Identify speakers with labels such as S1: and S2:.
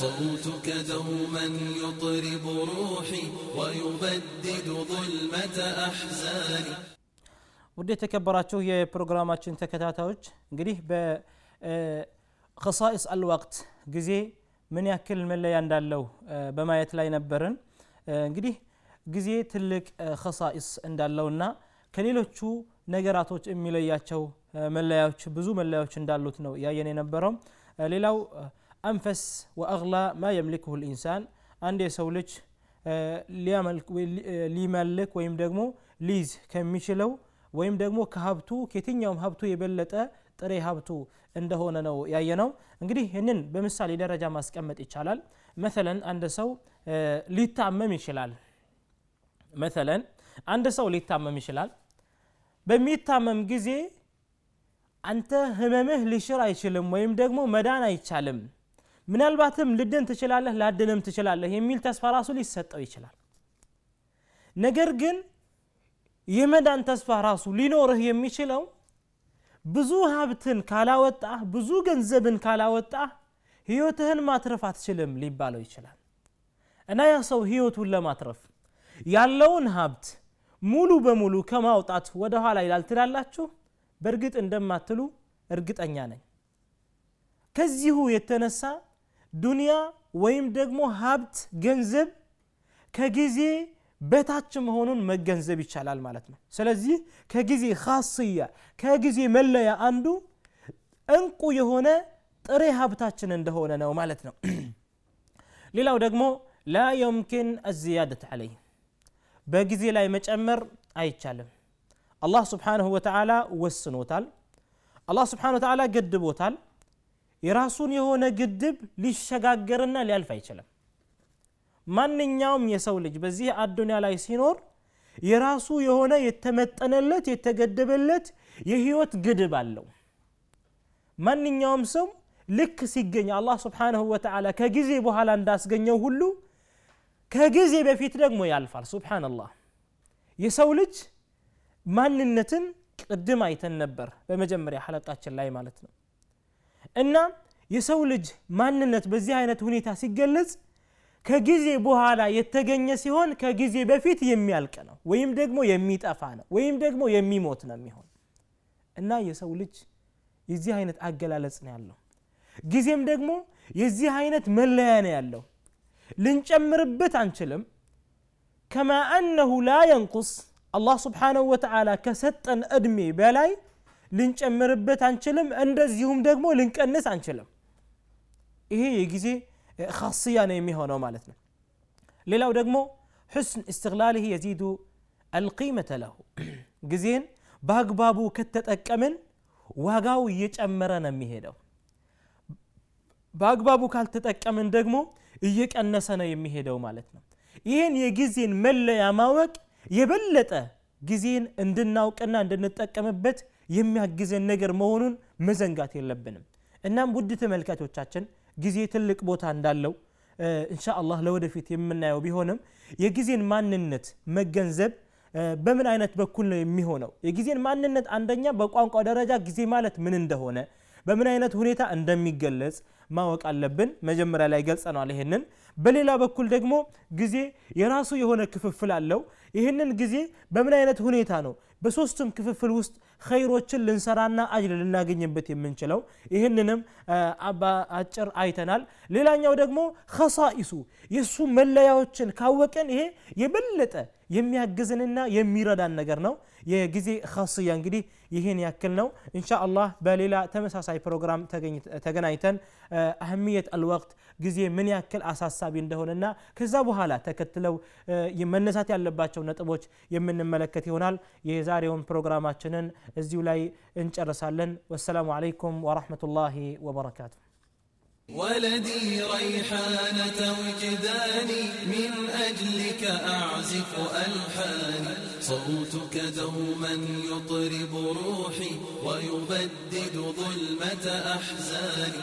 S1: صوتك دوما يطرب روحي ويبدد ظلمة أحزاني
S2: ውድ የተከበራችሁ የፕሮግራማችን ተከታታዮች እንግዲህ በከሳኢስ አልወቅት ጊዜ ምን ያክል መለያ እንዳለው በማየት ላይ ነበርን እንግዲህ ጊዜ ትልቅ ከሳኢስ እንዳለውና ከሌሎቹ ነገራቶች የሚለያቸው መለያዎች ብዙ መለያዎች እንዳሉት ነው ያየን የነበረው ሌላው አንፈስ ወአግላ ማ የምልክሁ ልኢንሳን። አንድ የሰው ልጅ ሊመልክ ወይም ደግሞ ሊይዝ ከሚችለው ወይም ደግሞ ከሀብቱ ከየትኛውም ሀብቱ የበለጠ ጥሬ ሀብቱ እንደሆነ ነው ያየነው። እንግዲህ ይህንን በምሳሌ ደረጃ ማስቀመጥ ይቻላል። መተለን አንድ ሰው ሊታመም ይችላል። መተለን አንድ ሰው ሊታመም ይችላል። በሚታመም ጊዜ አንተ ህመምህ ሊሽር አይችልም ወይም ደግሞ መዳን አይቻልም ምናልባትም ልድን ትችላለህ ላድንም ትችላለህ የሚል ተስፋ ራሱ ሊሰጠው ይችላል። ነገር ግን የመዳን ተስፋ ራሱ ሊኖርህ የሚችለው ብዙ ሀብትን ካላወጣህ ብዙ ገንዘብን ካላወጣህ ህይወትህን ማትረፍ አትችልም ሊባለው ይችላል። እና ያ ሰው ህይወቱን ለማትረፍ ያለውን ሀብት ሙሉ በሙሉ ከማውጣት ወደ ኋላ ይላል ትላላችሁ? በእርግጥ እንደማትሉ እርግጠኛ ነኝ። ከዚሁ የተነሳ ዱንያ ወይም ደግሞ ሀብት ገንዘብ ከጊዜ በታች መሆኑን መገንዘብ ይቻላል ማለት ነው። ስለዚህ ከጊዜ ካስያ ከጊዜ መለያ አንዱ እንቁ የሆነ ጥሬ ሀብታችን እንደሆነ ነው ማለት ነው። ሌላው ደግሞ ላ የምኪን አዝያደት ዓለይህ በጊዜ ላይ መጨመር አይቻልም። አላህ ስብሓንሁ ወተዓላ ወስኖታል። አላህ ስብሓን ወተዓላ ገድቦታል የራሱን የሆነ ግድብ ሊሸጋገርና ሊያልፍ አይችልም። ማንኛውም የሰው ልጅ በዚህ አዱኒያ ላይ ሲኖር የራሱ የሆነ የተመጠነለት የተገደበለት የህይወት ግድብ አለው። ማንኛውም ሰው ልክ ሲገኝ አላህ ስብሓንሁ ወተዓላ ከጊዜ በኋላ እንዳስገኘው ሁሉ ከጊዜ በፊት ደግሞ ያልፋል። ሱብሓነላህ። የሰው ልጅ ማንነትን ቅድም አይተን ነበር በመጀመሪያ ሐለቃችን ላይ ማለት ነው እና የሰው ልጅ ማንነት በዚህ አይነት ሁኔታ ሲገለጽ ከጊዜ በኋላ የተገኘ ሲሆን ከጊዜ በፊት የሚያልቅ ነው ወይም ደግሞ የሚጠፋ ነው ወይም ደግሞ የሚሞት ነው የሚሆን። እና የሰው ልጅ የዚህ አይነት አገላለጽ ነው ያለው። ጊዜም ደግሞ የዚህ አይነት መለያ ነው ያለው። ልንጨምርበት አንችልም። ከማ አነሁ ላ የንቁስ አላህ ስብሓንሁ ወተዓላ ከሰጠን እድሜ በላይ ልንጨምርበት አንችልም እንደዚሁም ደግሞ ልንቀንስ አንችልም። ይሄ የጊዜ ካስያ ነው የሚሆነው ማለት ነው። ሌላው ደግሞ ሕስን እስትግላልህ የዚዱ አልቂመተ ለሁ። ጊዜን በአግባቡ ከተጠቀምን ዋጋው እየጨመረ ነው የሚሄደው። በአግባቡ ካልተጠቀምን ደግሞ እየቀነሰ ነው የሚሄደው ማለት ነው። ይህን የጊዜን መለያ ማወቅ የበለጠ ጊዜን እንድናውቅና እንድንጠቀምበት የሚያግዘን ነገር መሆኑን መዘንጋት የለብንም። እናም ውድ ተመልካቾቻችን ጊዜ ትልቅ ቦታ እንዳለው እንሻ አላህ ለወደፊት የምናየው ቢሆንም የጊዜን ማንነት መገንዘብ በምን አይነት በኩል ነው የሚሆነው? የጊዜን ማንነት አንደኛ በቋንቋ ደረጃ ጊዜ ማለት ምን እንደሆነ በምን አይነት ሁኔታ እንደሚገለጽ ማወቅ አለብን። መጀመሪያ ላይ ገልጸናል ይህንን በሌላ በኩል ደግሞ ጊዜ የራሱ የሆነ ክፍፍል አለው። ይህንን ጊዜ በምን አይነት ሁኔታ ነው በሶስቱም ክፍፍል ውስጥ ኸይሮችን ልንሰራና አጅር ልናገኝበት የምንችለው? ይህንንም አጭር አይተናል። ሌላኛው ደግሞ ከሳኢሱ የእሱ መለያዎችን ካወቀን ይሄ የበለጠ የሚያግዝንና የሚረዳን ነገር ነው። የጊዜ ካስያ እንግዲህ ይህን ያክል ነው። እንሻ አላህ በሌላ ተመሳሳይ ፕሮግራም ተገናኝተን አህምየት አልወቅት ጊዜ ምን ያክል አሳሳቢ እንደሆነና ከዛ በኋላ ተከትለው መነሳት ያለባቸው ነጥቦች የምንመለከት ይሆናል የዛሬውን ፕሮግራማችንን እዚሁ ላይ እንጨርሳለን ወሰላሙ አለይኩም ወረሕመቱላሂ ወበረካቱ
S1: ولدي ريحانة وجداني من أجلك أعزف ألحاني صوتك دوما يطرب روحي ويبدد ظلمة أحزاني